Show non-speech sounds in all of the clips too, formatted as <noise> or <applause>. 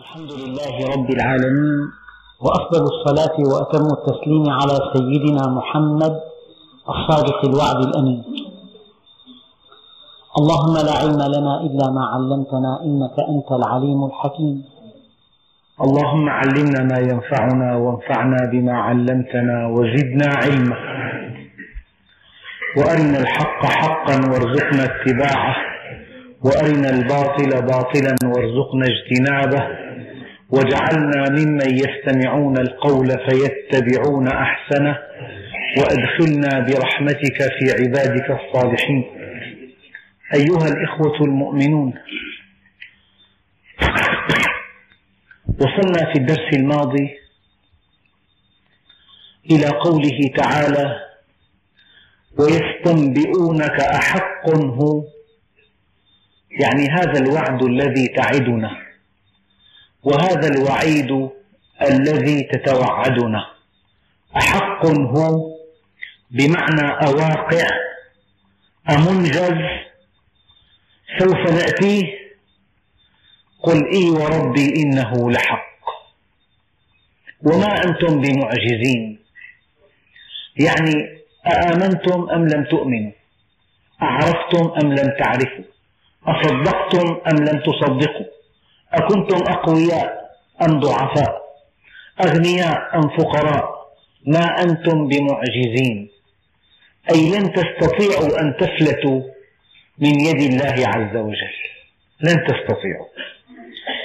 الحمد لله رب العالمين وأفضل الصلاة وأتم التسليم على سيدنا محمد الصادق الوعد الأمين. اللهم لا علم لنا إلا ما علمتنا إنك أنت العليم الحكيم. اللهم علمنا ما ينفعنا وانفعنا بما علمتنا وزدنا علما. وأرنا الحق حقا وارزقنا اتباعه. وأرنا الباطل باطلا وارزقنا اجتنابه. واجعلنا ممن يستمعون القول فيتبعون أحسنه وأدخلنا برحمتك في عبادك الصالحين. أيها الإخوة المؤمنون وصلنا في الدرس الماضي إلى قوله تعالى ويستنبئونك أحق هو يعني هذا الوعد الذي تعدنا. وهذا الوعيد الذي تتوعدنا أحق هو بمعنى أواقع أمنجز سوف نأتيه. قل إي وربي إنه لحق. وما أنتم بمعجزين. يعني أآمنتم أم لم تؤمنوا؟ أعرفتم أم لم تعرفوا؟ أصدقتم أم لم تصدقوا؟ أكنتم أقوياء أم ضعفاء؟ أغنياء أم فقراء؟ ما أنتم بمعجزين. أي لن تستطيعوا أن تفلتوا من يد الله عز وجل. لن تستطيعوا.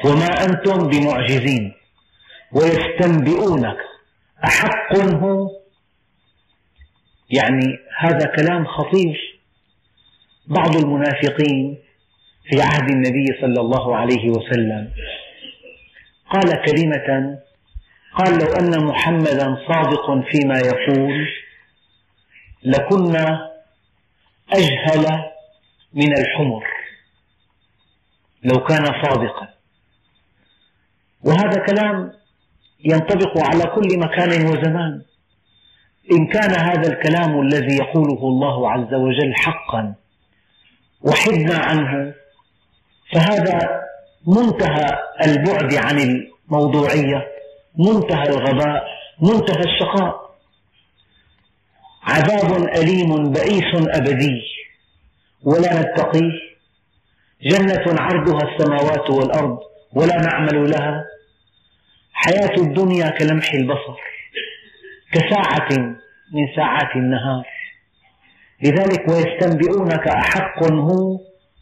وما أنتم بمعجزين. ويستنبئونك. أحق هو؟ يعني هذا كلام خطير. بعض المنافقين في عهد النبي صلى الله عليه وسلم. قال كلمة قال لو أن محمدا صادق فيما يقول لكنا أجهل من الحمر لو كان صادقا. وهذا كلام ينطبق على كل مكان وزمان. إن كان هذا الكلام الذي يقوله الله عز وجل حقا وحدنا عنه فهذا منتهى البعد عن الموضوعية منتهى الغباء منتهى الشقاء. عذاب أليم بئيس أبدي ولا نتقيه. جنة عرضها السماوات والأرض ولا نعمل لها. حياة الدنيا كلمح البصر كساعة من ساعات النهار. لذلك ويستنبئونك أحق هو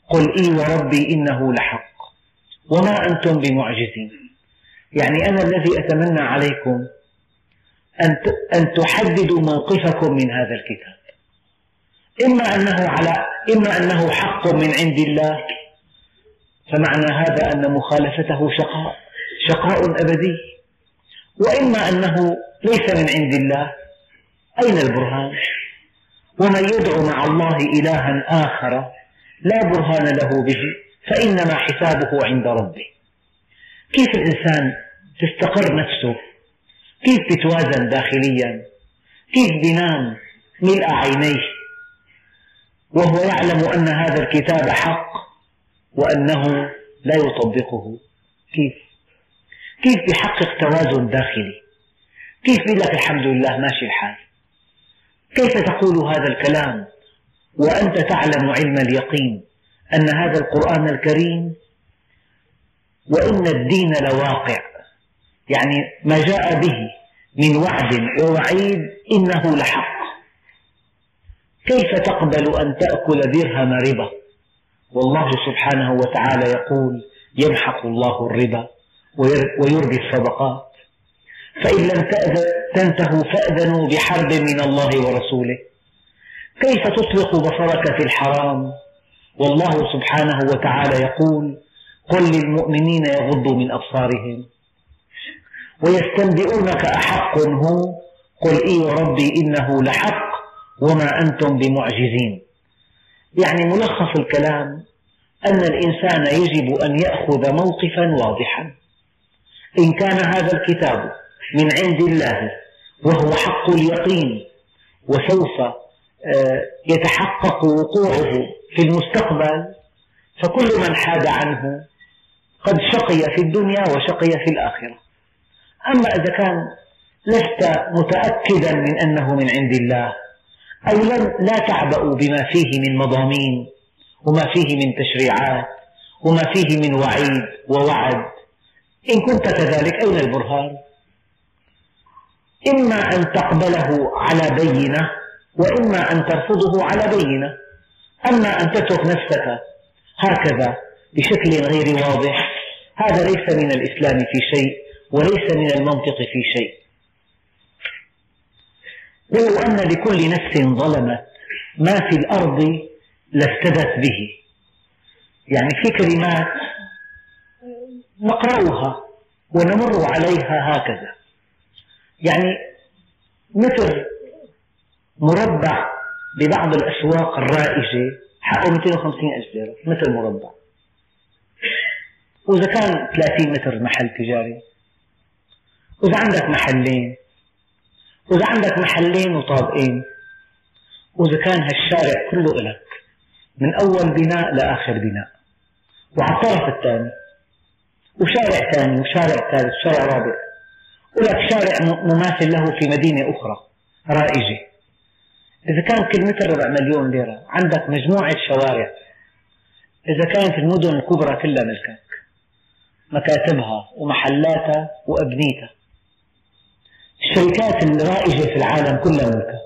قل إي وربي إنه لحق. وما أنتم بمعجزين. يعني أنا الذي أتمنى عليكم أن تحددوا موقفكم من هذا الكتاب. إما أنه على إما أنه حق من عند الله فمعنى هذا أن مخالفته شقاء شقاء أبدي. وإما أنه ليس من عند الله أين البرهان؟ ومن يدعو مع الله إلها آخر لا برهان له به فإنما حسابه عند ربه. كيف الإنسان تستقر نفسه؟ كيف تتوازن داخليا؟ كيف بينام ملء عينيه؟ وهو يعلم أن هذا الكتاب حق وأنه لا يطبقه. كيف؟ كيف بيحقق توازن داخلي؟ كيف يقول لك الحمد لله ماشي الحال؟ كيف تقول هذا الكلام؟ وأنت تعلم علم اليقين أن هذا القرآن الكريم وإن الدين لواقع. يعني ما جاء به من وعد ووعيد إنه لحق. كيف تقبل أن تأكل درهم ربا؟ والله سبحانه وتعالى يقول يمحق الله الربا ويربي الصدقات. فإن لم تنتهوا فأذنوا بحرب من الله ورسوله. كيف تطلق بصرك في الحرام؟ والله سبحانه وتعالى يقول قل للمؤمنين يغضوا من أبصارهم ويستنبئونك أحق هو قل إي وربي إنه لحق وما أنتم بمعجزين. يعني ملخص الكلام أن الإنسان يجب أن يأخذ موقفا واضحا. إن كان هذا الكتاب من عند الله وهو حق اليقين وسوف يتحقق وقوعه في المستقبل فكل من حاد عنه قد شقي في الدنيا وشقي في الآخرة أما إذا كان لست متأكدا من أنه من عند الله أو لم لا تعبأ بما فيه من مضامين وما فيه من تشريعات وما فيه من وعيد ووعد إن كنت كذلك أين البرهان؟ إما أن تقبله على بينة وإما أن ترفضه على بينة أما أن تترك نفسك هكذا بشكل غير واضح هذا ليس من الإسلام في شيء وليس من المنطق في شيء. ولو أن لكل نفس ظلمت ما في الأرض لافتدت به. يعني في كلمات نقرأها ونمر عليها هكذا. يعني متر مربع ببعض الأسواق الرائجة حقه 250 ألف ليرة متر مربع. وإذا كان 30 متر محل تجاري وإذا عندك محلين وإذا عندك محلين وطابقين وإذا كان هالشارع كله إلك من أول بناء لآخر بناء. وعلى الطرف الثاني وشارع ثاني وشارع ثالث وشارع رابع. ولك شارع مماثل له في مدينة أخرى رائجة. إذا كان كل متر ربع مليون ليرة عندك مجموعة شوارع. إذا كانت المدن الكبرى كلها ملكك مكاتبها ومحلاتها وأبنيتها. الشركات الرائجة في العالم كلها ملكك.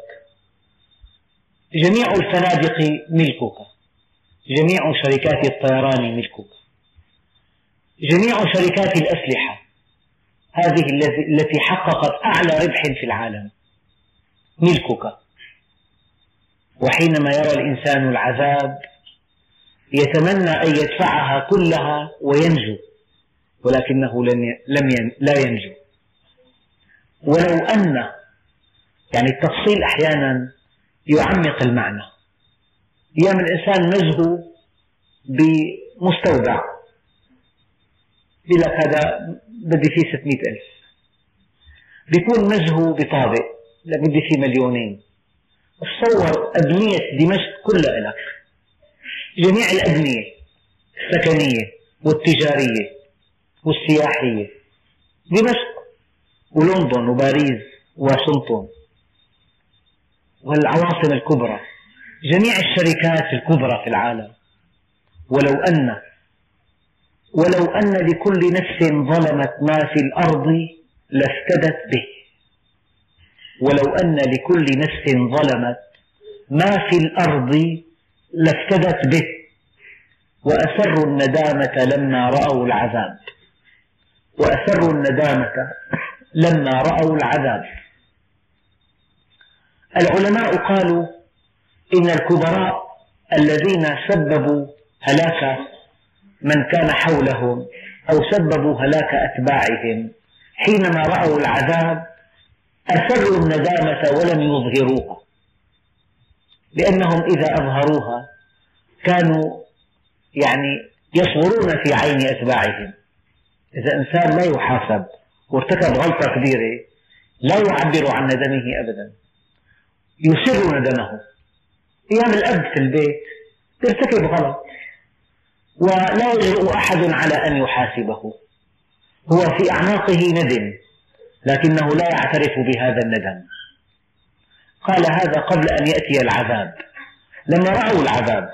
جميع الفنادق ملكك. جميع شركات الطيران ملكك. جميع شركات الأسلحة. هذه التي حققت أعلى ربح في العالم. ملكك. وحينما يرى الإنسان العذاب يتمنى أن يدفعها كلها وينجو ولكنه لم لا ينجو. ولو أن يعني التفصيل أحيانا يعمق المعنى. أيام الإنسان مزهو بمستودع يقول لك هذا بدي فيه 600 ألف. بيكون مزهو بطابق لك بدي فيه مليونين. تصور أبنية دمشق كلها لك جميع الأبنية السكنية والتجارية والسياحية. دمشق ولندن وباريس وواشنطن والعواصم الكبرى. جميع الشركات الكبرى في العالم. ولو أن ولو أن لكل نفس ظلمت ما في الأرض لافتدت به. ولو أن لكل نفس ظلمت ما في الأرض لافتدت به وأسروا الندامة لما رأوا العذاب. وأسروا الندامة لما رأوا العذاب. العلماء قالوا إن الكبراء الذين سببوا هلاك من كان حولهم أو سببوا هلاك أتباعهم حينما رأوا العذاب أسروا الندامة ولم يظهروها لأنهم إذا أظهروها كانوا يعني يصغرون في عين أتباعهم. إذا إنسان لا يحاسب وارتكب غلطة كبيرة لا يعبر عن ندمه أبدا. يسر ندمه. أيام الأب في البيت يرتكب غلط ولا يجرؤ أحد على أن يحاسبه. هو في أعماقه ندم. لكنه لا يعترف بهذا الندم. قال هذا قبل أن يأتي العذاب. لما رأوا العذاب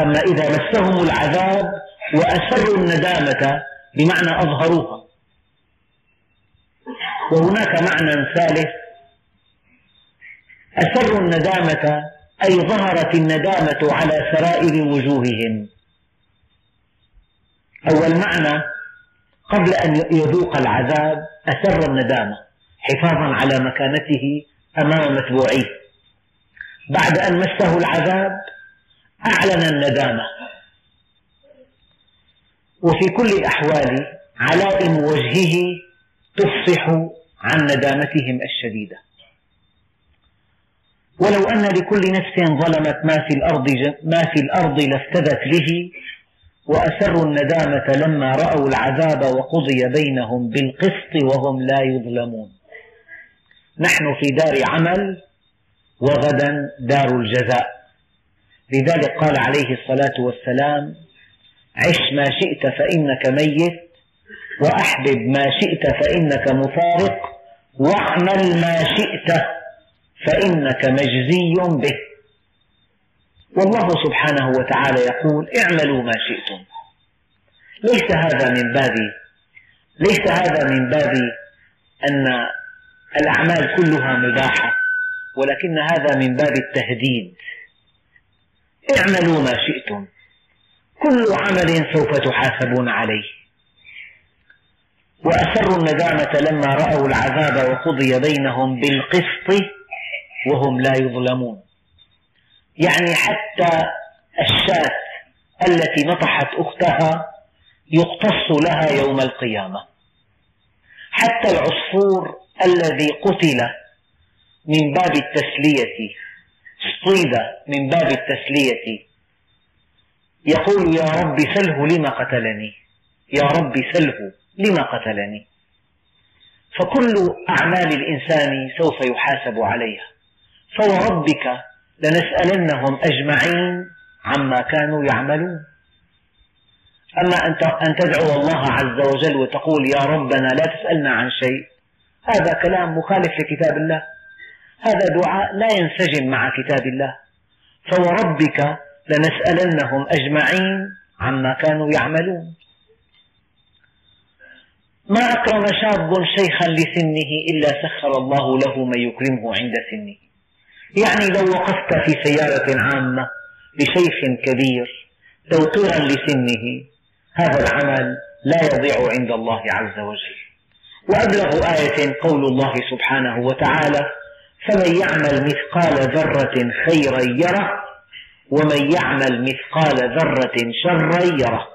أما إذا مسهم العذاب وأسروا الندامة بمعنى أظهروها. وهناك معنى ثالث. أسروا الندامة أي ظهرت الندامة على سرائر وجوههم. أول معنى قبل أن يذوق العذاب أسر الندامة حفاظا على مكانته أمام متبوعيه. بعد أن مسه العذاب أعلن الندامة. وفي كل الأحوال علائم وجهه تفصح عن ندامتهم الشديدة. ولو أن لكل نفس ظلمت ما في الأرض ما في الأرض لافتدت به وأسروا الندامة لما رأوا العذاب وقضي بينهم بالقسط وهم لا يظلمون. نحن في دار عمل وغدا دار الجزاء. لذلك قال عليه الصلاة والسلام عش ما شئت فإنك ميت وأحبب ما شئت فإنك مفارق واعمل ما شئت فإنك مجزي به. والله سبحانه وتعالى يقول اعملوا ما شئتم. ليس هذا من باب ليس هذا من باب أن الأعمال كلها مباحة ولكن هذا من باب التهديد. اعملوا ما شئتم. كل عمل سوف تحاسبون عليه. وأسروا الندامة لما رأوا العذاب وقضي بينهم بالقسط وهم لا يظلمون. يعني حتى الشاة التي نطحت أختها يقتص لها يوم القيامة. حتى العصفور الذي قتل من باب التسلية اصطيد من باب التسلية يقول يا رب سله لما قتلني؟ يا رب سله لما قتلني. فكل أعمال الإنسان سوف يحاسب عليها. فوربك لنسألنهم أجمعين عما كانوا يعملون. أما أن تدعو الله عز وجل وتقول يا ربنا لا تسألنا عن شيء هذا كلام مخالف لكتاب الله. هذا دعاء لا ينسجم مع كتاب الله. فوربك لنسألنهم أجمعين عما كانوا يعملون. ما أكرم شاب شيخا لسنه إلا سخر الله له من يكرمه عند سنه. يعني لو وقفت في سيارة عامة لشيخ كبير توقيرا لسنه هذا العمل لا يضيع عند الله عز وجل. وأبلغ آية قول الله سبحانه وتعالى فمن يعمل مثقال ذرة خيرا يره ومن يعمل مثقال ذرة شرا يره.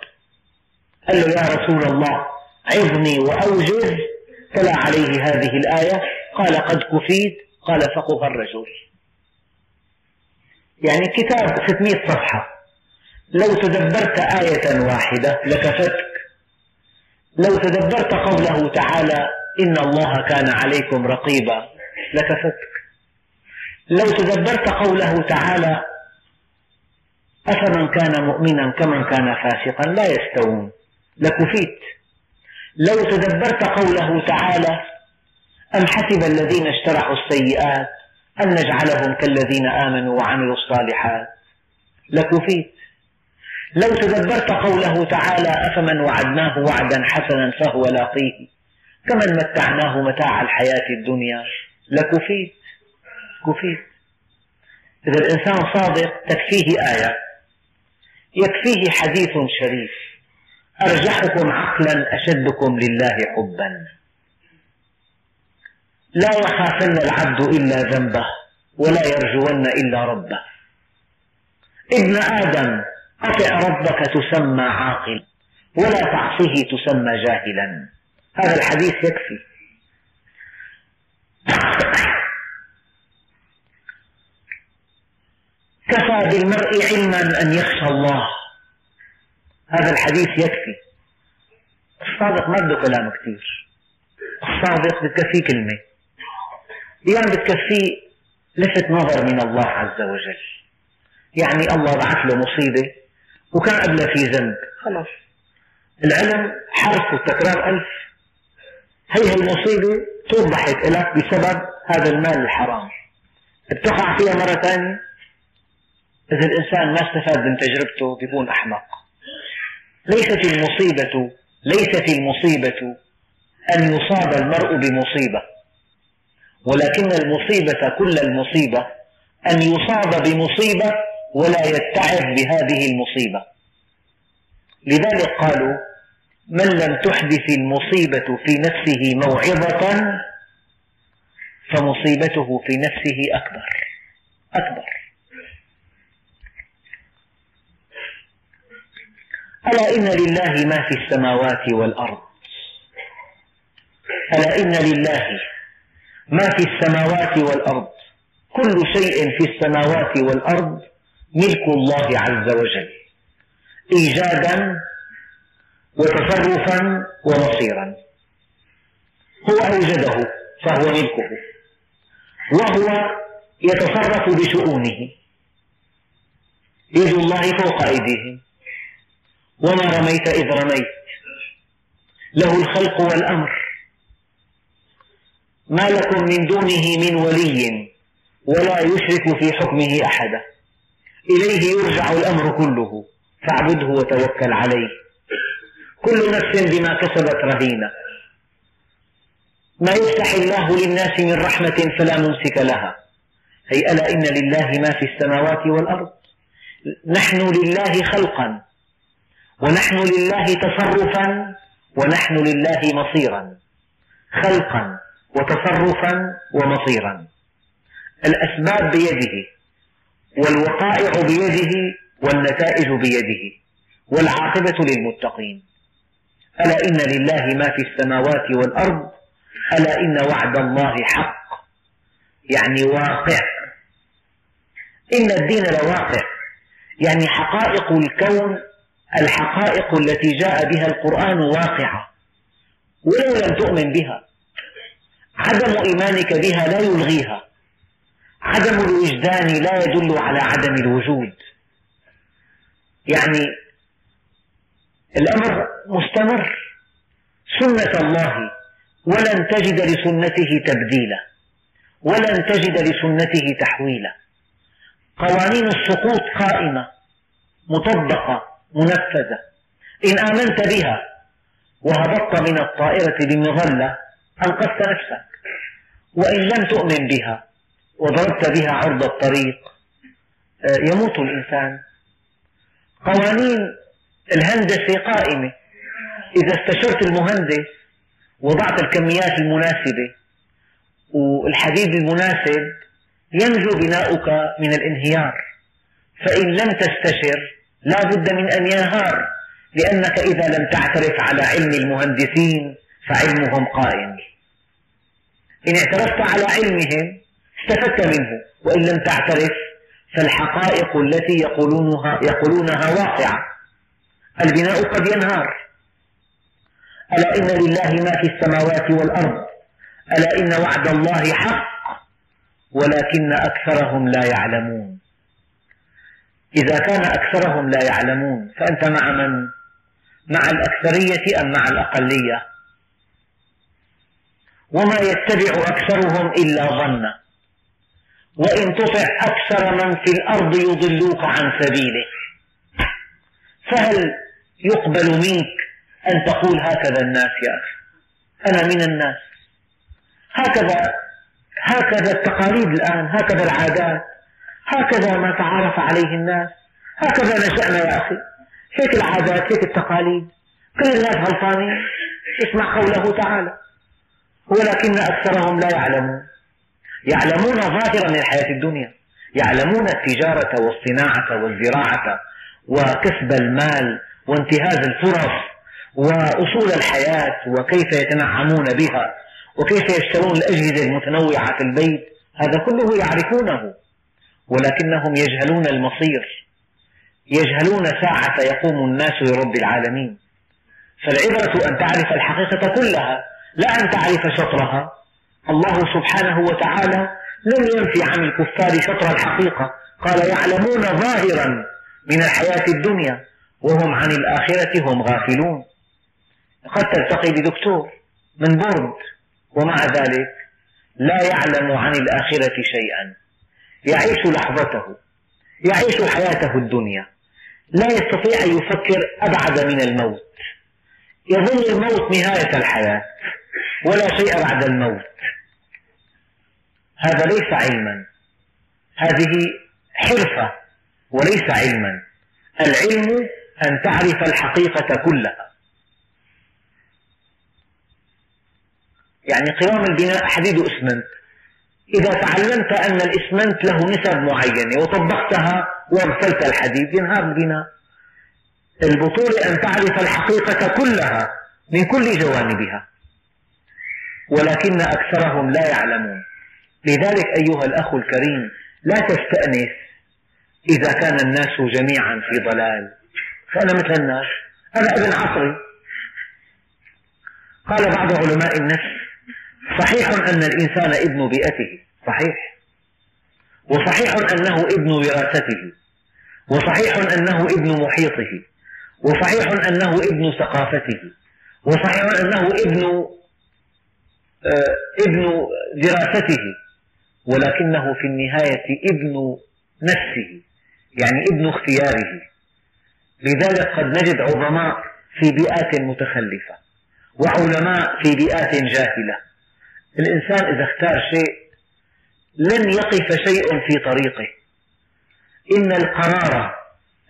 قال له يا رسول الله عظني وأوجز. تلا عليه هذه الآية قال قد كفيت قال فقه الرجل. يعني كتاب 600 صفحة. لو تدبرت آية واحدة لكفتك. لو تدبرت قوله تعالى إن الله كان عليكم رقيبا لكفتك. لو تدبرت قوله تعالى أفمن كان مؤمنا كمن كان فاسقا لا يستوون. لكفيت. لو تدبرت قوله تعالى أم حسب الذين اشترحوا السيئات أن نجعلهم كالذين آمنوا وعملوا الصالحات. لكفيت لو تدبرت قوله تعالى أفمن وعدناه وعدا حسنا فهو لاقيه. كمن متعناه متاع الحياة الدنيا. لكفيت كفيت إذا الإنسان صادق تكفيه آية. يكفيه حديث شريف. أرجحكم عقلا أشدكم لله حبا. لا يخافن العبد إلا ذنبه ولا يرجون إلا ربه. ابن آدم أطع ربك تسمى عاقل ولا تعصه تسمى جاهلا. هذا الحديث يكفي. كفى بالمرء علما أن يخشى الله. هذا الحديث يكفي. الصادق ما بده كلام كثير. الصادق بتكفيه كلمة. يعني بتكفيه لفت نظر من الله عز وجل. يعني الله بعث له مصيبة وكان قبلها في ذنب. خلاص. العلم حرف وتكرار ألف. هي المصيبة توضحت لك بسبب هذا المال الحرام. بتقع فيها مرة ثانية إذا الإنسان ما استفاد من تجربته بيكون أحمق. ليست المصيبة ليست المصيبة أن يصاب المرء بمصيبة. ولكن المصيبة كل المصيبة أن يصاب بمصيبة ولا يتعظ بهذه المصيبة. لذلك قالوا من لم تحدث المصيبة في نفسه موعظة فمصيبته في نفسه أكبر أكبر. ألا إن لله ما في السماوات والأرض؟ ألا إن لله ما في السماوات والأرض. كل شيء في السماوات والأرض ملك الله عز وجل. إيجادا وتصرفا ومصيرا. هو أوجده فهو ملكه. وهو يتصرف بشؤونه. يد الله فوق أيديهم وما رميت إذ رميت. له الخلق والأمر. ما لكم من دونه من ولي ولا يشرك في حكمه أحدا. إليه يرجع الأمر كله فاعبده وتوكل عليه. كل نفس بما كسبت رهينة. ما يفتح الله للناس من رحمة فلا ممسك لها. أي ألا إن لله ما في السماوات والأرض؟ نحن لله خلقا ونحن لله تصرفا ونحن لله مصيرا. خلقا. وتصرفا ومصيرا. الأسباب بيده والوقائع بيده والنتائج بيده والعاقبة للمتقين. ألا إن لله ما في السماوات والأرض؟ ألا إن وعد الله حق؟ يعني واقع. إن الدين لواقع. يعني حقائق الكون الحقائق التي جاء بها القرآن واقعة. ولو لم تؤمن بها عدم إيمانك بها لا يلغيها. عدم الوجدان لا يدل على عدم الوجود. يعني الأمر مستمر. سنة الله ولن تجد لسنته تبديلا. ولن تجد لسنته تحويلا. قوانين السقوط قائمة مطبقة منفذة. إن آمنت بها وهبطت من الطائرة بمظلة أنقذت نفسك. وإن لم تؤمن بها وضربت بها عرض الطريق آه، يموت الإنسان. قوانين الهندسة قائمة. إذا استشرت المهندس وضعت الكميات المناسبة والحديد المناسب ينجو بناؤك من الانهيار. فإن لم تستشر لا بد من أن ينهار لأنك إذا لم تعترف على علم المهندسين فعلمهم قائم. إن اعترفت على علمهم استفدت منه. وإن لم تعترف فالحقائق التي يقولونها, يقولونها واقعة. البناء قد ينهار. ألا إن لله ما في السماوات والأرض؟ ألا إن وعد الله حق؟ ولكن أكثرهم لا يعلمون. إذا كان أكثرهم لا يعلمون فأنت مع من؟ مع الأكثرية أم مع الأقلية؟ وما يتبع أكثرهم إلا ظنا وإن تطع أكثر من في الأرض يضلوك عن سبيله. فهل يقبل منك أن تقول هكذا الناس يا أخي؟ أنا من الناس. هكذا هكذا التقاليد الآن هكذا العادات هكذا ما تعارف عليه الناس هكذا نشأنا يا أخي. هيك العادات هيك التقاليد. كل الناس غلطانين. اسمع قوله تعالى. ولكن أكثرهم لا يعلمون. يعلمون ظاهرا من الحياة الدنيا. يعلمون التجارة والصناعة والزراعة وكسب المال وانتهاز الفرص وأصول الحياة وكيف يتنعمون بها وكيف يشترون الأجهزة المتنوعة في البيت. هذا كله يعرفونه. ولكنهم يجهلون المصير. يجهلون ساعة يقوم الناس لرب العالمين. فالعبرة أن تعرف الحقيقة كلها لا أن تعرف شطرها. الله سبحانه وتعالى لم ينفي عن الكفار شطر الحقيقة. قال يعلمون ظاهرا من الحياة الدنيا وهم عن الآخرة هم غافلون. قد تلتقي بدكتور من بورد ومع ذلك لا يعلم عن الآخرة شيئا. يعيش لحظته يعيش حياته الدنيا. لا يستطيع أن يفكر أبعد من الموت. يظن الموت نهاية الحياة. ولا شيء بعد الموت. هذا ليس علما. هذه حرفة وليس علما. العلم أن تعرف الحقيقة كلها. يعني قوام البناء حديد أسمنت إذا تعلمت أن الإسمنت له نسب معينة وطبقتها وارسلت الحديد ينهار البناء. البطولة أن تعرف الحقيقة كلها من كل جوانبها. ولكن أكثرهم لا يعلمون. لذلك أيها الأخ الكريم لا تستأنس إذا كان الناس جميعا في ضلال. فأنا مثل الناس أنا ابن عصري. قال بعض علماء النفس صحيح أن الإنسان ابن بيئته صحيح. وصحيح أنه ابن وراثته. وصحيح أنه ابن محيطه. وصحيح أنه ابن ثقافته. وصحيح أنه ابن ابن دراسته ولكنه في النهاية ابن نفسه يعني ابن اختياره. لذلك قد نجد عظماء في بيئات متخلفة وعلماء في بيئات جاهلة. الإنسان إذا اختار شيء لن يقف شيء في طريقه. إن القرار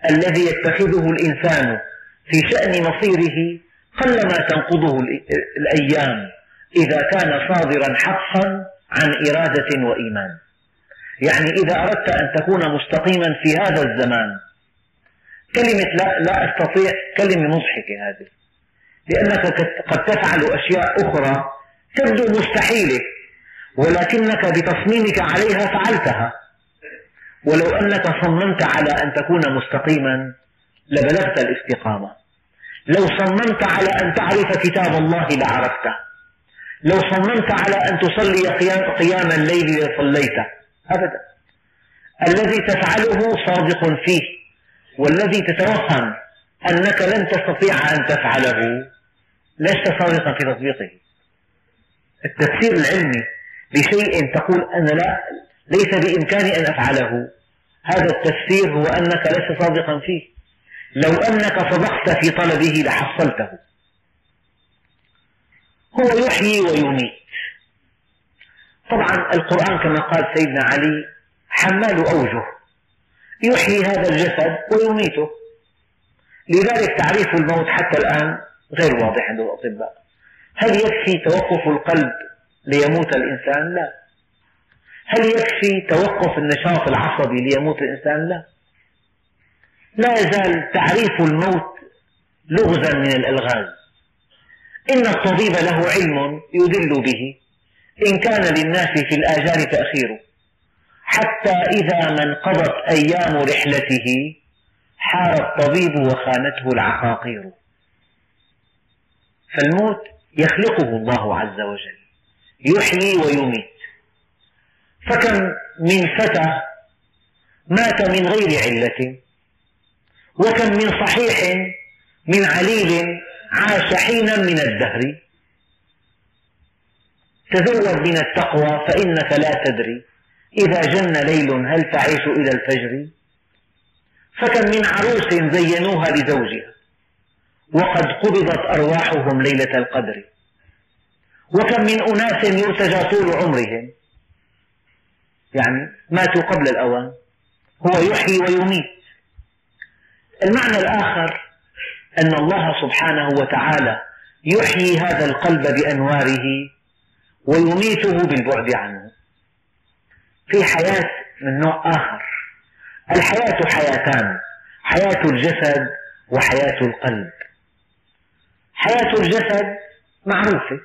الذي يتخذه الإنسان في شأن مصيره قلما تنقضه الأيام. إذا كان صادرا حقا عن إرادة وإيمان. يعني إذا أردت أن تكون مستقيما في هذا الزمان كلمة لا, لا أستطيع كلمة مضحكة هذه. لأنك قد تفعل أشياء أخرى تبدو مستحيلة ولكنك بتصميمك عليها فعلتها. ولو أنك صممت على أن تكون مستقيما لبلغت الاستقامة. لو صممت على أن تعرف كتاب الله لعرفته. لو صممت على أن تصلي قيام, الليل لصليته أبدا. الذي تفعله صادق فيه والذي تتوهم أنك لن تستطيع أن تفعله لست صادقا في تطبيقه. التفسير العلمي لشيء تقول أنا لا ليس بإمكاني أن أفعله. هذا التفسير هو أنك لست صادقا فيه. لو أنك صدقت في طلبه لحصلته. هو يحيي ويميت. طبعا القرآن كما قال سيدنا علي حمال أوجه. يحيي هذا الجسد ويميته. لذلك تعريف الموت حتى الآن غير واضح عند الأطباء. هل يكفي توقف القلب ليموت الإنسان؟ لا. هل يكفي توقف النشاط العصبي ليموت الإنسان؟ لا. لا يزال تعريف الموت لغزا من الألغاز. إن الطبيب له علم يدل به. إن كان للناس في الآجال تأخير. حتى إذا ما انقضت أيام رحلته حار الطبيب وخانته العقاقير. فالموت يخلقه الله عز وجل. يحيي ويميت. فكم من فتى مات من غير علة وكم من صحيح من عليل عاش حينا من الدهر. تزود من التقوى فإنك لا تدري. إذا جن ليل هل تعيش إلى الفجر؟ فكم من عروس زينوها لزوجها. وقد قبضت أرواحهم ليلة القدر. وكم من أناس يرتجى طول عمرهم. يعني ماتوا قبل الأوان. هو يحيي ويميت. المعنى الآخر أن الله سبحانه وتعالى يحيي هذا القلب بأنواره ويميته بالبعد عنه. في حياة من نوع آخر. الحياة حياتان حياة الجسد وحياة القلب. حياة الجسد معروفة.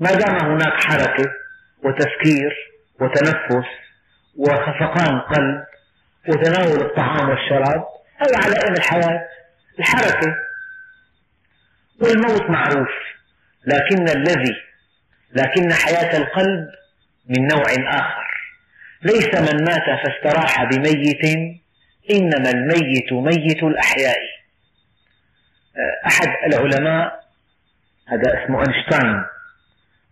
ما دام هناك حركة وتفكير وتنفس وخفقان قلب وتناول الطعام والشراب هذا علائم الحياة الحركة والموت معروف. لكن الذي لكن حياة القلب من نوع آخر. ليس من مات فاستراح بميت إنما الميت ميت الأحياء. أحد العلماء هذا اسمه أينشتاين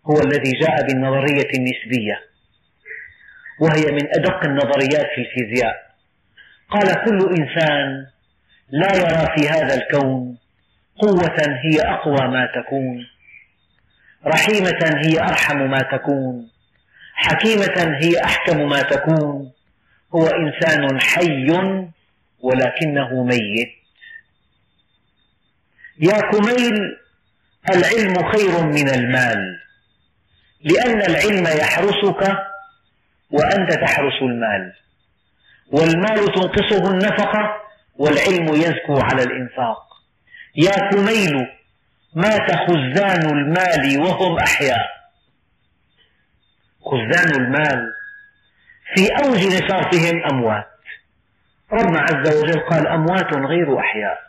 هو الذي جاء بالنظرية النسبية. وهي من أدق النظريات في الفيزياء. قال كل إنسان لا يرى في هذا الكون قوة هي أقوى ما تكون. رحيمة هي أرحم ما تكون. حكيمة هي أحكم ما تكون. هو إنسان حي ولكنه ميت. يا كميل العلم خير من المال. لأن العلم يحرسك وأنت تحرس المال. والمال تنقصه النفقة والعلم يزكو على الإنفاق. يا كميل مات خزان المال وهم أحياء. خزان المال في أوج نشاطهم أموات. ربنا عز وجل قال أموات غير أحياء.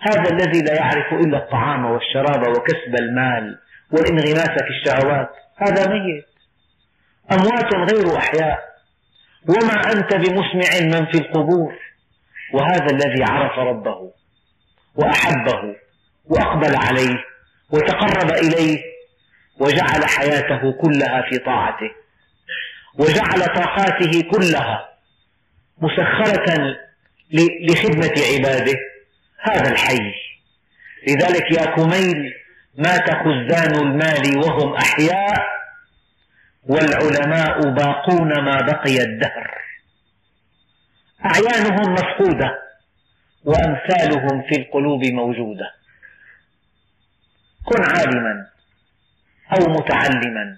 هذا الذي لا يعرف إلا الطعام والشراب وكسب المال والانغماس في الشهوات. هذا ميت. أموات غير أحياء. وما أنت بمسمع من في القبور. وهذا الذي عرف ربه. وأحبه وأقبل عليه وتقرب إليه وجعل حياته كلها في طاعته وجعل طاقاته كلها مسخرة لخدمة عباده. هذا الحي. لذلك يا كميل مات خزان المال وهم أحياء والعلماء باقون ما بقي الدهر. أعيانهم مفقودة. وأمثالهم في القلوب موجودة. كن عالما أو متعلما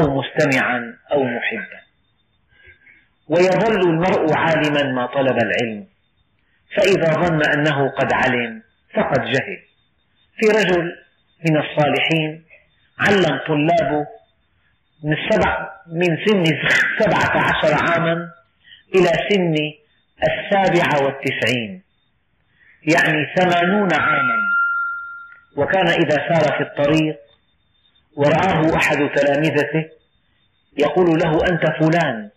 أو مستمعا أو محبا. ويظل المرء عالما ما طلب العلم. فإذا ظن أنه قد علم فقد جهل. في رجل من الصالحين علم طلابه من السبع من سن سبعة عشر عاما إلى سن السابعة والتسعين. يعني ثمانون عاما. وكان إذا سار في الطريق ورآه أحد تلامذته يقول له أنت فلان.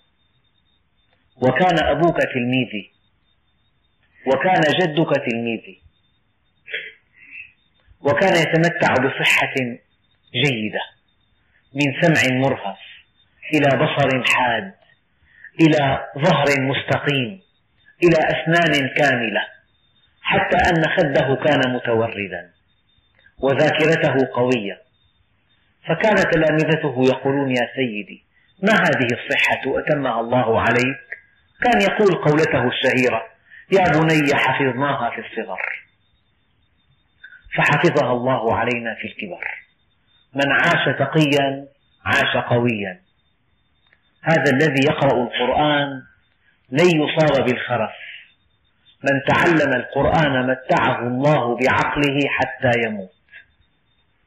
وكان أبوك تلميذي. وكان جدك تلميذي. وكان يتمتع بصحة جيدة من سمع مرهف إلى بصر حاد إلى ظهر مستقيم إلى أسنان كاملة. حتى أن خده كان متوردا وذاكرته قوية. فكان تلامذته يقولون يا سيدي ما هذه الصحة أتمها الله عليك؟ كان يقول قولته الشهيرة يا بني حفظناها في الصغر. فحفظها الله علينا في الكبر. من عاش تقيا عاش قويا. هذا الذي يقرأ القرآن لن يصاب بالخرف. من تعلم القرآن متعه الله بعقله حتى يموت.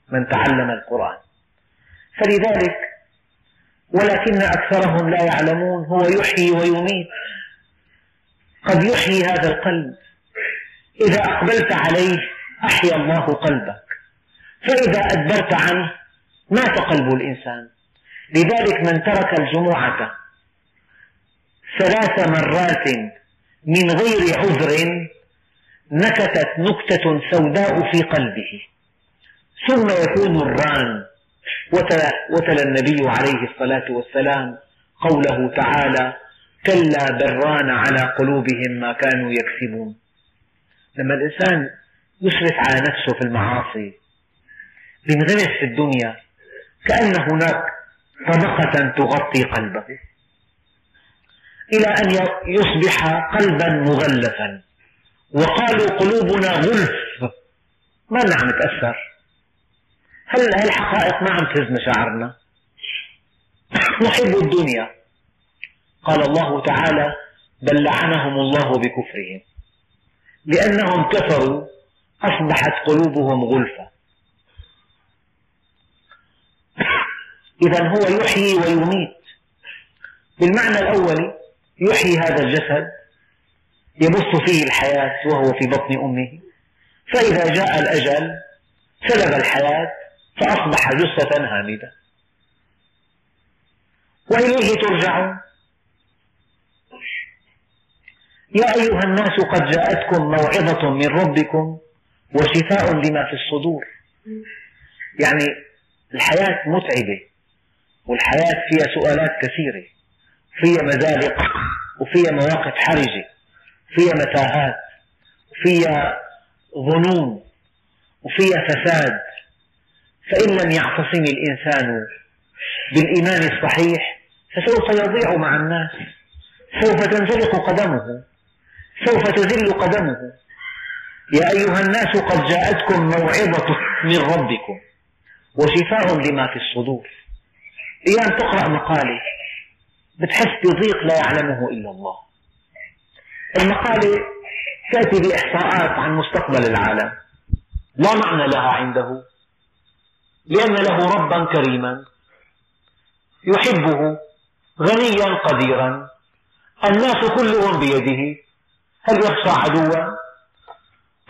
من تعلم القرآن. فلذلك ولكن أكثرهم لا يعلمون هو يحيي ويميت. قد يحيي هذا القلب. إذا أقبلت عليه أحيا الله قلبك. فإذا أدبرت عنه مات قلب الإنسان. لذلك من ترك الجمعة ثلاث مرات من غير عذر نكتت نكتة سوداء في قلبه. ثم يكون الران. وتلا النبي عليه الصلاة والسلام قوله تعالى كلا بران على قلوبهم ما كانوا يكسبون. لما الإنسان يسرف على نفسه في المعاصي بينغمس في الدنيا كأن هناك طبقة تغطي قلبه. إلى أن يصبح قلبا مغلفا. وقالوا قلوبنا غلف. ما عم نتأثر. هل هالحقائق ما عم تهز مشاعرنا؟ <coughs> نحب الدنيا. قال الله تعالى بل لعنهم الله بكفرهم. لأنهم كفروا أصبحت قلوبهم غلفة <coughs> إذا هو يحيي ويميت. بالمعنى الأول يحيي هذا الجسد يبث فيه الحياة وهو في بطن أمه. فإذا جاء الأجل سلب الحياة فأصبح جثة هامدة. وإليه ترجعون. يا أيها الناس قد جاءتكم موعظة من ربكم وشفاء لما في الصدور. يعني الحياة متعبة والحياة فيها سؤالات كثيرة. فيها مزالق وفيها مواقف حرجة فيها متاهات وفيها ظنون وفيها فساد. فإن لم يعتصم الإنسان بالإيمان الصحيح فسوف يضيع مع الناس. سوف تنزلق قدمه. سوف تزل قدمه. يا أيها الناس قد جاءتكم موعظة من ربكم وشفاء لما في الصدور. أيام تقرأ مقالة بتحس بضيق لا يعلمه إلا الله. المقالة تأتي بإحصاءات عن مستقبل العالم. لا معنى لها عنده لأن له ربا كريما يحبه غنيا قديرا. الناس كلهم بيده. هل يخشى عدوا؟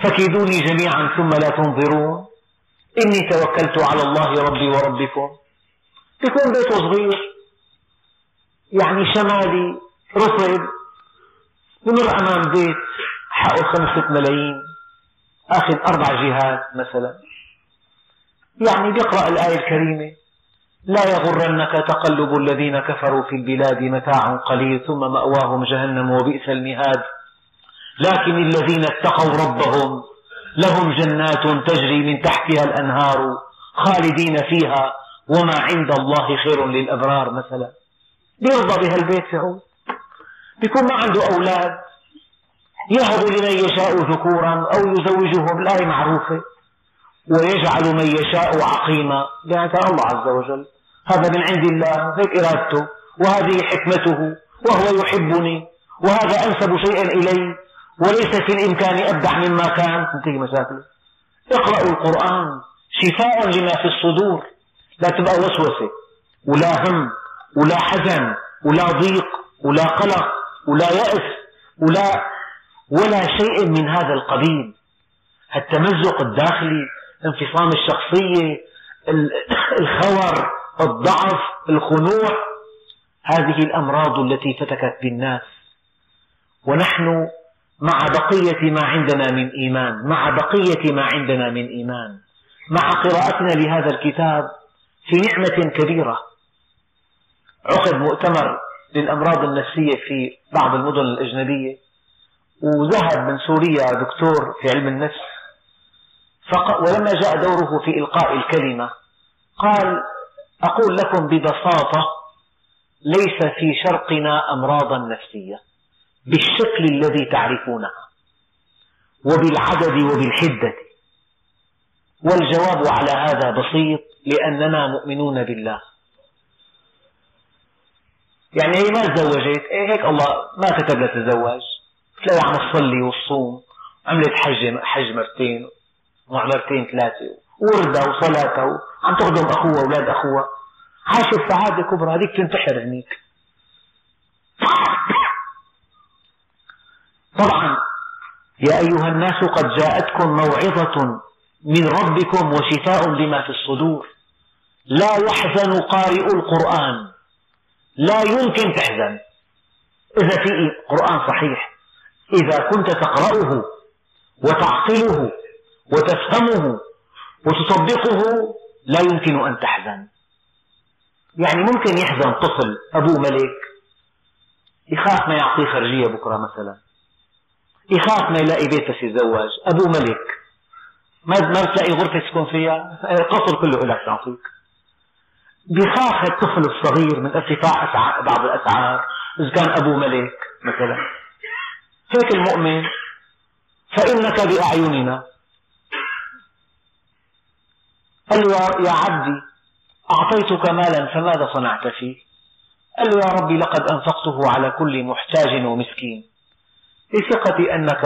فكيدوني جميعا ثم لا تنظرون. إني توكلت على الله ربي وربكم. يكون بيته صغير. يعني شمالي رطب بمر أمام بيت حقه خمسة ملايين أخذ أربع جهات مثلا. يعني بيقرأ الآية الكريمة لا يغرنك تقلب الذين كفروا في البلاد متاع قليل ثم مأواهم جهنم وبئس المهاد. لكن الذين اتقوا ربهم لهم جنات تجري من تحتها الأنهار خالدين فيها وما عند الله خير للأبرار مثلا. بيرضى بهالبيت يعود بيكون ما عنده أولاد. يهب لمن يشاء ذكورا أو يزوجهم الآية معروفة. ويجعل من يشاء عقيما. يعني الله عز وجل. هذا من عند الله هيك إرادته. وهذه حكمته. وهو يحبني. وهذا أنسب شيئا إلي. وليس في الإمكان أبدع مما كان. تنتهي مشاكله. اقرأوا القرآن. شفاء لما في الصدور. لا تبقى وسوسة. ولا هم. ولا حزن ولا ضيق ولا قلق ولا يأس ولا ولا شيء من هذا القبيل. التمزق الداخلي انفصام الشخصية <coughs> الخور الضعف الخنوع هذه الأمراض التي فتكت بالناس. ونحن مع بقية ما عندنا من إيمان مع بقية ما عندنا من إيمان مع قراءتنا لهذا الكتاب في نعمة كبيرة. عقد مؤتمر للأمراض النفسية في بعض المدن الأجنبية وذهب من سوريا دكتور في علم النفس ولما جاء دوره في إلقاء الكلمة قال أقول لكم ببساطة ليس في شرقنا أمراضا نفسية بالشكل الذي تعرفونها وبالعدد وبالحدة. والجواب على هذا بسيط لأننا مؤمنون بالله. يعني هي ما تزوجت؟ إيه هيك الله ما كتب لها تتزوج. تلاقي عم تصلي وتصوم عملت حج حج مرتين ومرتين ثلاثة وردة وصلاة عم تخدم أخوها وأولاد أخوها. عاشت سعادة كبرى. هذيك تنتحر هنيك. طبعا يا أيها الناس قد جاءتكم موعظة من ربكم وشفاء لما في الصدور. لا يحزن قارئ القرآن. لا يمكن تحزن. إذا في قرآن صحيح إذا كنت تقرأه وتعقله وتفهمه وتطبقه لا يمكن أن تحزن. يعني ممكن يحزن طفل أبوه ملك يخاف ما يعطيه خرجية بكرة مثلا يخاف ما يلاقي بيت بس يتزوج أبوه ملك ما ما بتلاقي غرفة تسكن فيها القصر كله لك تعطيك. بيخاف الطفل الصغير من ارتفاع بعض الأسعار إذا كان أبوه ملك مثلا. هيك المؤمن فإنك بأعيننا. قال له يا عبدي أعطيتك مالا فماذا صنعت فيه؟ قال له يا ربي لقد أنفقته على كل محتاج ومسكين. لثقتي أنك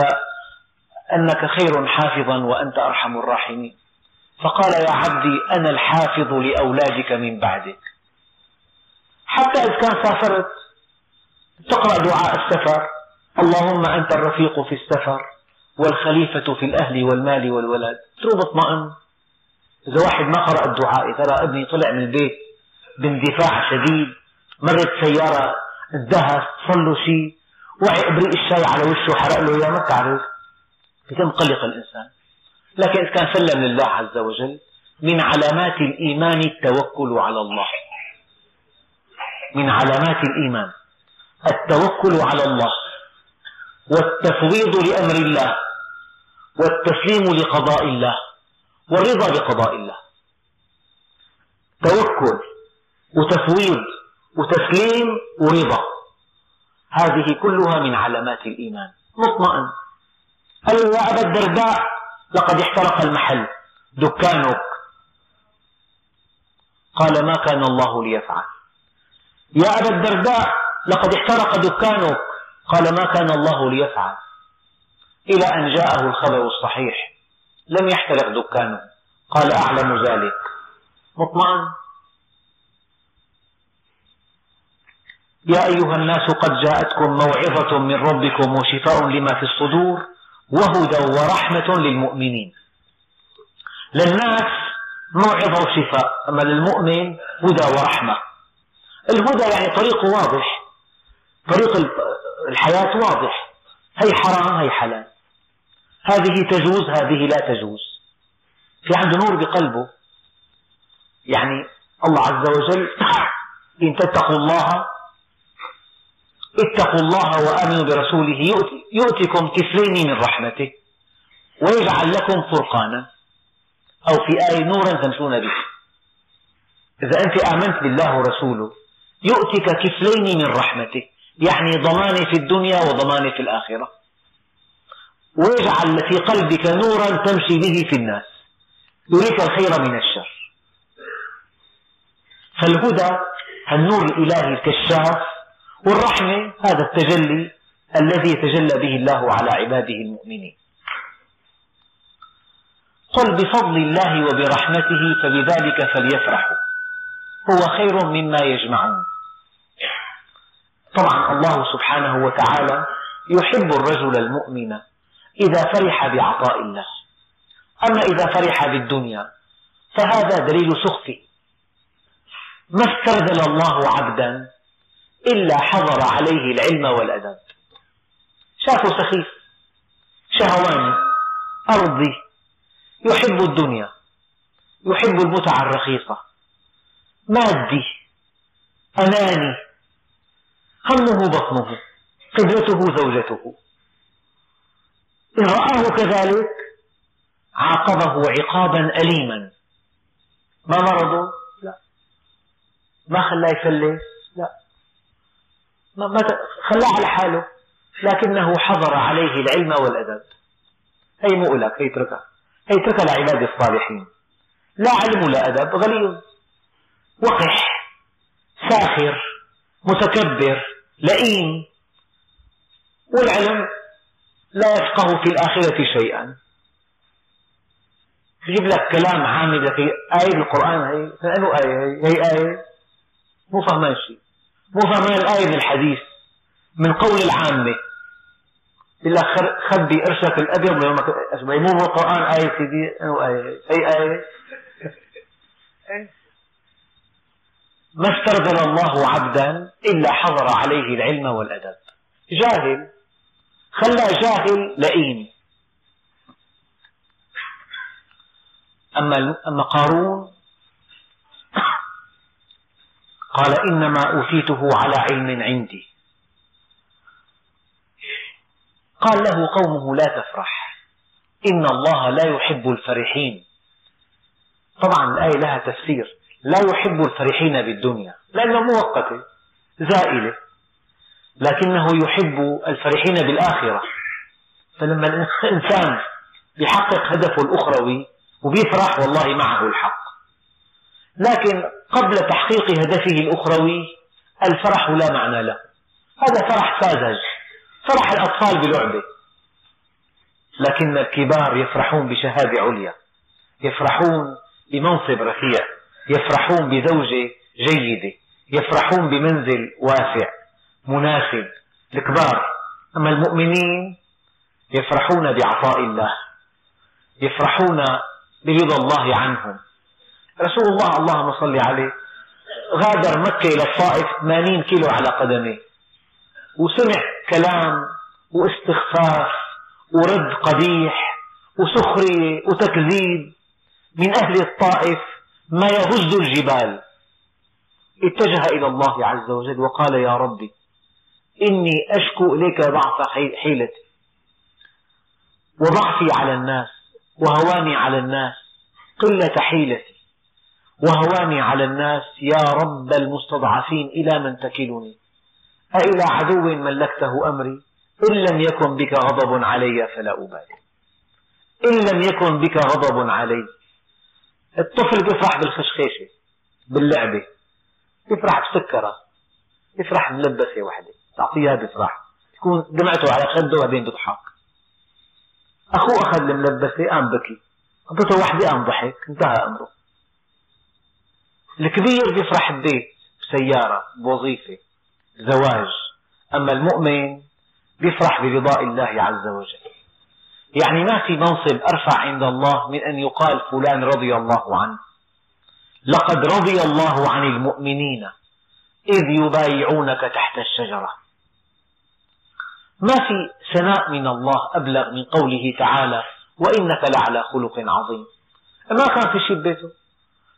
أنك خير حافظا وأنت أرحم الراحمين. فقال يا عبدي أنا الحافظ لأولادك من بعدك. حتى إذا كان سافرت تقرأ دعاء السفر اللهم أنت الرفيق في السفر والخليفة في الأهل والمال والولد تروح مطمئن إذا واحد ما قرأ الدعاء ترى ابني طلع من البيت باندفاع شديد مرت سيارة الدهس صار له شيء وعي إبريق الشاي على وشه حرق له إياه ما بتعرف. يتم قلق الإنسان. لكن إذا كان سلم لله عز وجل من علامات الإيمان التوكل على الله. من علامات الإيمان. التوكل على الله. والتفويض لأمر الله. والتسليم لقضاء الله. والرضا بقضاء الله. توكل وتفويض وتسليم ورضا. هذه كلها من علامات الإيمان. مطمئن. قال له يا أبا الدرداء؟ لقد احترق المحل. دكانك. قال ما كان الله ليفعل. يا أبا الدرداء لقد احترق دكانك. قال ما كان الله ليفعل. إلى أن جاءه الخبر الصحيح. لم يحترق دكانه. قال أعلم ذلك. مطمئن؟ يا أيها الناس قد جاءتكم موعظة من ربكم وشفاء لما في الصدور. وهدى ورحمة للمؤمنين. للناس موعظة وشفاء أما للمؤمن هدى ورحمة. الهدى يعني طريق واضح طريق الحياة واضح. هي حرام هي حلال. هذه تجوز هذه لا تجوز. في عنده نور بقلبه. يعني الله عز وجل <clears throat> إن تتقوا الله اتقوا الله وآمنوا برسوله. يؤتكم كفلين من رحمته ويجعل لكم فرقانا. أو في آية نورا تمشون به. إذا أنت آمنت بالله ورسوله يؤتك كفلين من رحمته. يعني ضمان في الدنيا وضمان في الآخرة. ويجعل في قلبك نورا تمشي به في الناس. يريك الخير من الشر. فالهدى النور الإلهي الكشاف. والرحمة هذا التجلي الذي يتجلى به الله على عباده المؤمنين. قل بفضل الله وبرحمته فبذلك فليفرحوا. هو خير مما يجمعون. طبعا الله سبحانه وتعالى يحب الرجل المؤمن إذا فرح بعطاء الله. أما إذا فرح بالدنيا فهذا دليل سخفه ما استرذل الله عبدا إلا حضر عليه العلم والأدب. شافه سخيف شهواني أرضي يحب الدنيا يحب المتعة الرخيصة. مادي أناني همه بطنه قبلته زوجته. إن رآه كذلك عاقبه عقابا أليما. ما مرضه؟ لا. ما خلاه يفلس؟ ما خلاه على حاله لكنه حضر عليه العلم والأدب هي مو لك هي اتركها هي اتركها لعباد الصالحين لا علم ولا أدب غليظ وقح ساخر متكبر لئيم والعلم لا يفقه في الآخرة شيئا يجيب لك كلام عام لك آية بالقرآن هي أنه آية هي آية مو فهمان شيء مو فهمان الآية من الحديث من قول العامة. لك خبي قرشك الأبيض مو بالقرآن آية سيدي آية هي آية؟ ما استرذل الله عبدا إلا حضر عليه العلم والأدب. جاهل. خلى جاهل لئيم. أما أما قارون قال إنما أوتيته على علم عندي. قال له قومه لا تفرح. إن الله لا يحب الفرحين. طبعا الآية لها تفسير. لا يحب الفرحين بالدنيا. لأنها مؤقتة زائلة. لكنه يحب الفرحين بالآخرة. فلما الإنسان يحقق هدفه الأخروي وبيفرح والله معه الحق. لكن قبل تحقيق هدفه الأخروي الفرح لا معنى له. هذا فرح ساذج فرح الأطفال بلعبة. لكن الكبار يفرحون بشهادة عليا يفرحون بمنصب رفيع يفرحون بزوجة جيدة يفرحون بمنزل واسع مناسب الكبار. أما المؤمنين يفرحون بعطاء الله يفرحون برضا الله عنهم. رسول الله اللهم صل عليه. غادر مكة إلى الطائف 80 كيلو على قدميه. وسمع كلام واستخفاف ورد قبيح وسخرية وتكذيب. من أهل الطائف ما يهز الجبال. اتجه إلى الله عز وجل وقال يا ربي إني أشكو إليك ضعف حيلتي. وضعفي على الناس وهواني على الناس قلة حيلتي. وهواني على الناس يا رب المستضعفين إلى من تكلني؟ أإلى عدو ملكته أمري؟ إن لم يكن بك غضب علي فلا أبالي. إن لم يكن بك غضب علي. الطفل بيفرح بالخشخيشة باللعبة. بيفرح بسكرة. بيفرح بملبسة وحدة. تعطيها بيفرح تكون دمعته على خده وبعدين بيضحك أخوه أخذ الملبسة قام بكي. أعطته وحدة قام ضحك. انتهى أمره. الكبير بيفرح ببيت بسيارة بوظيفة زواج. أما المؤمن بيفرح برضاء الله عز وجل. يعني ما في منصب أرفع عند الله من أن يقال فلان رضي الله عنه. لقد رضي الله عن المؤمنين إذ يبايعونك تحت الشجرة. ما في ثناء من الله أبلغ من قوله تعالى وإنك لعلى خلق عظيم. ما كان في شيء ببيته.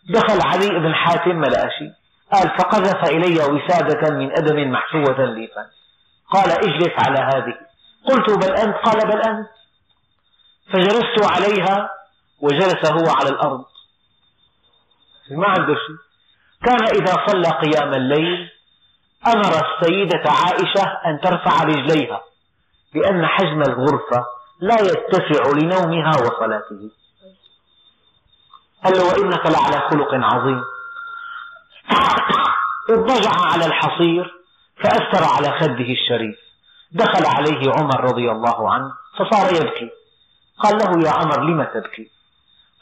دخل علي بن حاتم ما لقى شيء قال فقذف إلي وسادة من أدم محشوة ليفا قال اجلس على هذه. قلت بل أنت؟ قال بل أنت. فجلست عليها وجلس هو على الأرض. ما عنده شيء. كان إذا صلى قيام الليل أمر السيدة عائشة أن ترفع رجليها لأن حجم الغرفة لا يتسع لنومها وصلاته. قال له وإنك لعلى خلق عظيم. <coughs> اضطجع على الحصير فأثر على خده الشريف. دخل عليه عمر رضي الله عنه فصار يبكي. قال له يا عمر لم تبكي؟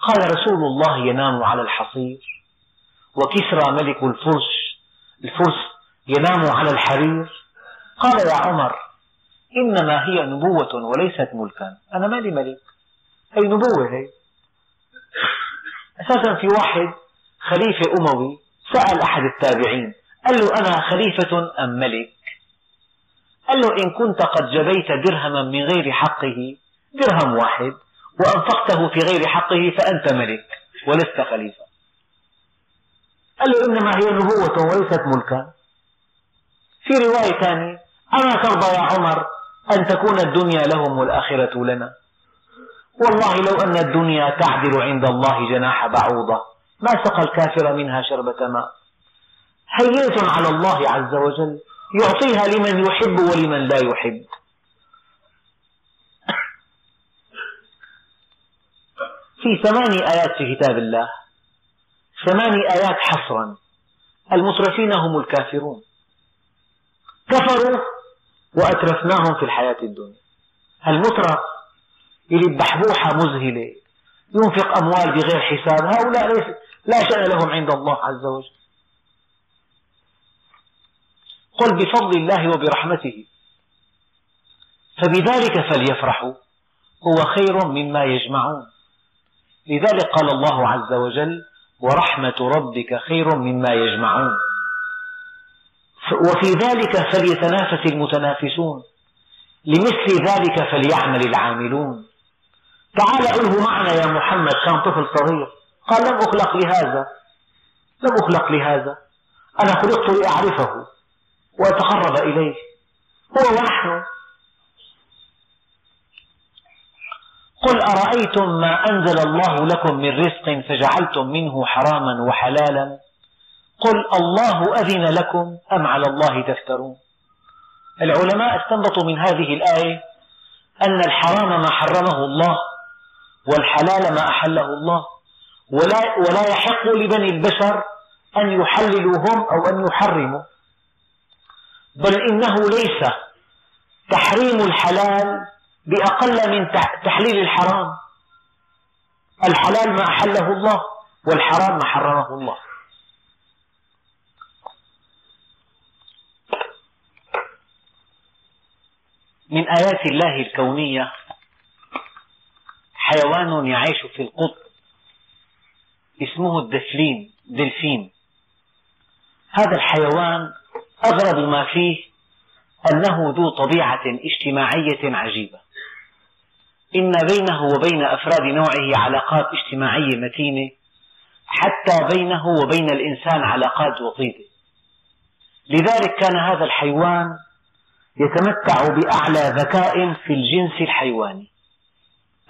قال رسول الله ينام على الحصير. وكسرى ملك الفرس الفرس ينام على الحرير. قال يا عمر إنما هي نبوة وليست ملكا. أنا مالي ملك؟ هي نبوة هي؟ أساسا في واحد خليفة أموي سأل أحد التابعين قال له أنا خليفة أم ملك؟ قال له إن كنت قد جبيت درهما من غير حقه درهم واحد وأنفقته في غير حقه فأنت ملك ولست خليفة. قال له إنما هي نبوة وليست ملكا. في رواية ثانية أما ترضى يا عمر أن تكون الدنيا لهم والآخرة لنا؟ والله لو أن الدنيا تعدل عند الله جناح بعوضة ما سقى الكافر منها شربة ماء. هينة على الله عز وجل يعطيها لمن يحب ولمن لا يحب. في ثمان آيات في كتاب الله. ثمان آيات حصرا. المترفين هم الكافرون. كفروا وأترفناهم في الحياة الدنيا. المترف اللي بحبوحة مذهلة ينفق أموال بغير حساب هؤلاء لا شأن لهم عند الله عز وجل. قل بفضل الله وبرحمته. فبذلك فليفرحوا هو خير مما يجمعون. لذلك قال الله عز وجل ورحمة ربك خير مما يجمعون وفي ذلك فليتنافس المتنافسون. لمثل ذلك فليعمل العاملون. تعال قله معنا يا محمد كان طفل صغير. قال لم أخلق لهذا لم أخلق لهذا. أنا خلقت لأعرفه وأتقرب إليه. هو ونحن قل أرأيتم ما أنزل الله لكم من رزق فجعلتم منه حراما وحلالا؟ قل الله أذن لكم أم على الله تفترون؟ العلماء استنبطوا من هذه الآية أن الحرام ما حرمه الله. والحلال ما أحله الله. ولا, ولا يحق لبني البشر أن يحللوا هم أو أن يحرموا. بل إنه ليس تحريم الحلال بأقل من تحليل الحرام. الحلال ما أحله الله والحرام ما حرمه الله. من آيات الله الكونية حيوان يعيش في القطب. اسمه الدفلين دلفين. هذا الحيوان أغرب ما فيه أنه ذو طبيعة اجتماعية عجيبة. إن بينه وبين أفراد نوعه علاقات اجتماعية متينة حتى بينه وبين الإنسان علاقات وطيدة. لذلك كان هذا الحيوان يتمتع بأعلى ذكاء في الجنس الحيواني.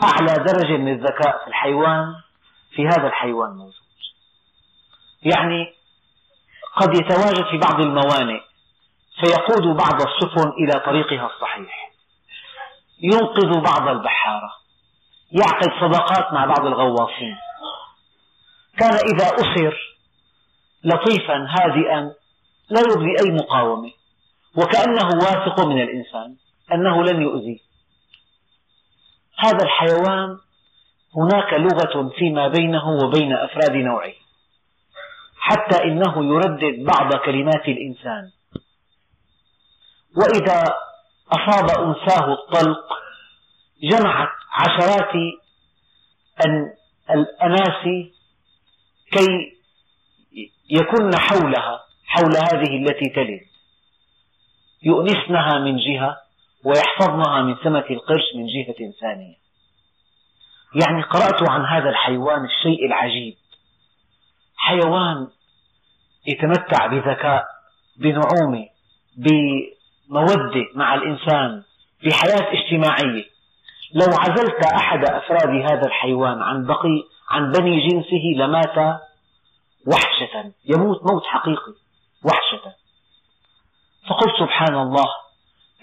أعلى درجة من الذكاء في الحيوان في هذا الحيوان موجود. يعني قد يتواجد في بعض الموانئ فيقود بعض السفن إلى طريقها الصحيح. ينقذ بعض البحارة يعقد صداقات مع بعض الغواصين. كان إذا أسر لطيفا هادئا لا يبدي أي مقاومة. وكأنه واثق من الإنسان أنه لن يؤذيه. هذا الحيوان هناك لغة فيما بينه وبين أفراد نوعه حتى إنه يردد بعض كلمات الإنسان. وإذا أصاب أنثاه الطلق جمعت عشرات الأناس كي يكن حولها حول هذه التي تلد. يؤنسنها من جهة ويحفظنها من سمة القرش من جهة ثانية. يعني قرأت عن هذا الحيوان الشيء العجيب. حيوان يتمتع بذكاء بنعومة بمودة مع الإنسان بحياة اجتماعية. لو عزلت أحد أفراد هذا الحيوان عن بقي عن بني جنسه لمات وحشة. يموت موت حقيقي وحشة. فقلت سبحان الله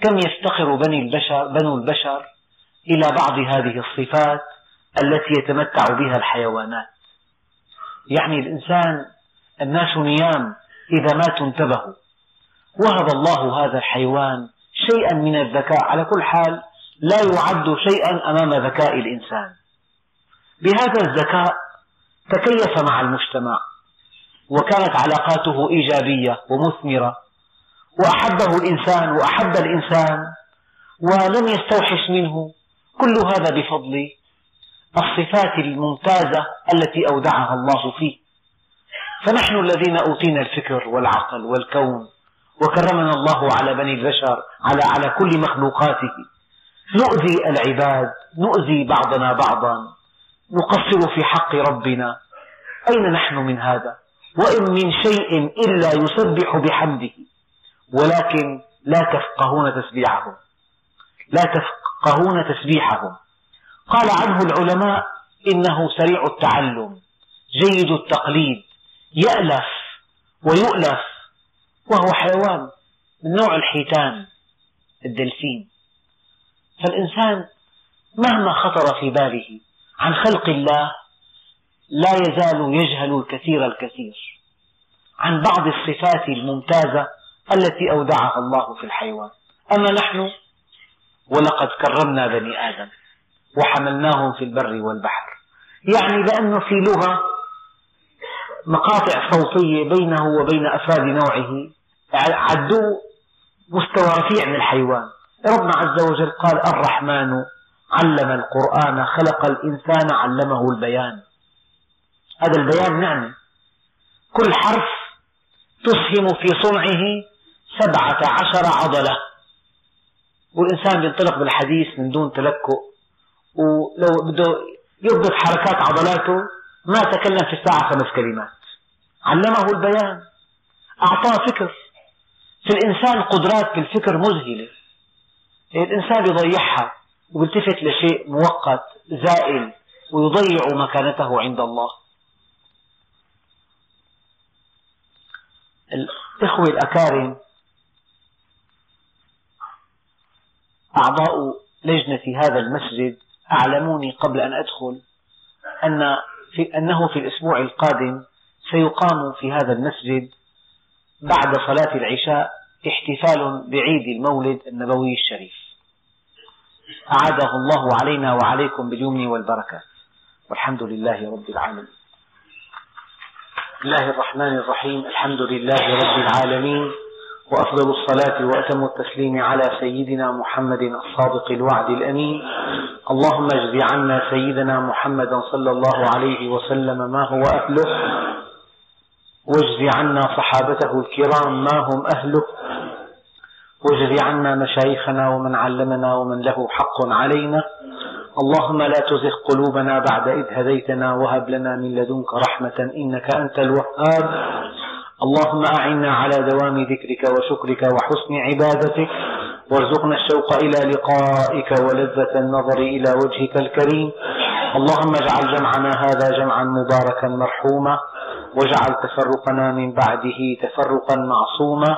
كم يفتقر بني البشر بنو البشر إلى بعض هذه الصفات التي يتمتع بها الحيوانات. يعني الإنسان الناس نيام إذا ماتوا انتبهوا. وهب الله هذا الحيوان شيئا من الذكاء. على كل حال لا يعد شيئا أمام ذكاء الإنسان. بهذا الذكاء تكيف مع المجتمع وكانت علاقاته إيجابية ومثمرة. وأحبه الإنسان وأحب الإنسان ولم يستوحش منه. كل هذا بفضل الصفات الممتازة التي أودعها الله فيه. فنحن الذين أوتينا الفكر والعقل والكون وكرمنا الله على بني البشر على على كل مخلوقاته. نؤذي العباد نؤذي بعضنا بعضا. نقصر في حق ربنا. أين نحن من هذا؟ وإن من شيء إلا يسبح بحمده. ولكن لا تفقهون تسبيحهم. لا تفقهون تسبيحهم. قال عنه العلماء إنه سريع التعلم جيد التقليد يألف ويؤلف وهو حيوان من نوع الحيتان الدلفين. فالإنسان مهما خطر في باله عن خلق الله لا يزال يجهل الكثير الكثير. عن بعض الصفات الممتازة التي أودعها الله في الحيوان. أما نحن ولقد كرمنا بني آدم وحملناهم في البر والبحر. يعني لأنه في لغة مقاطع صوتية بينه وبين أفراد نوعه عدوه مستوى رفيع من الحيوان. ربنا عز وجل قال الرحمن علم القرآن خلق الإنسان علمه البيان. هذا البيان نعمة كل حرف تسهم في صنعه سبعة عشر عضلة. والإنسان ينطلق بالحديث من دون تلكؤ ولو بده يضبط حركات عضلاته ما تكلم في الساعة خمس كلمات. علمه البيان أعطاه فكر. في الإنسان قدرات بالفكر مذهلة. الإنسان يضيعها ويلتفت لشيء مؤقت زائل ويضيع مكانته عند الله. الإخوة الأكارم أعضاء لجنة هذا المسجد أعلموني قبل أن أدخل أن في أنه في الأسبوع القادم سيقام في هذا المسجد بعد صلاة العشاء احتفال بعيد المولد النبوي الشريف. أعاده الله علينا وعليكم باليمن والبركة والحمد لله رب العالمين. بسم الله الرحمن الرحيم. الحمد لله رب العالمين. وأفضل الصلاة وأتم التسليم على سيدنا محمد الصادق الوعد الأمين. اللهم اجز عنا سيدنا محمدا صلى الله عليه وسلم ما هو أهله واجز عنا صحابته الكرام ما هم أهله واجز عنا مشايخنا ومن علمنا ومن له حق علينا. اللهم لا تزغ قلوبنا بعد إذ هديتنا وهب لنا من لدنك رحمة إنك أنت الوهاب. اللهم أعنا على دوام ذكرك وشكرك وحسن عبادتك. وارزقنا الشوق إلى لقائك ولذة النظر إلى وجهك الكريم. اللهم اجعل جمعنا هذا جمعا مباركا مرحوما. واجعل تفرقنا من بعده تفرقا معصوما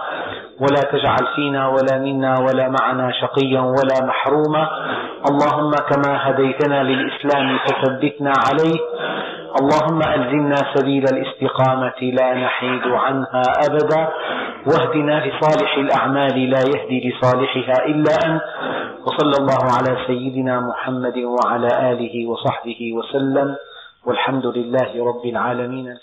ولا تجعل فينا ولا منا ولا معنا شقيا ولا محروما. اللهم كما هديتنا للإسلام فثبتنا عليه. اللهم ألزمنا سبيل الاستقامة لا نحيد عنها أبدا. واهدنا لصالح الأعمال لا يهدي لصالحها إلا أنت. وصلى الله على سيدنا محمد وعلى آله وصحبه وسلم. والحمد لله رب العالمين.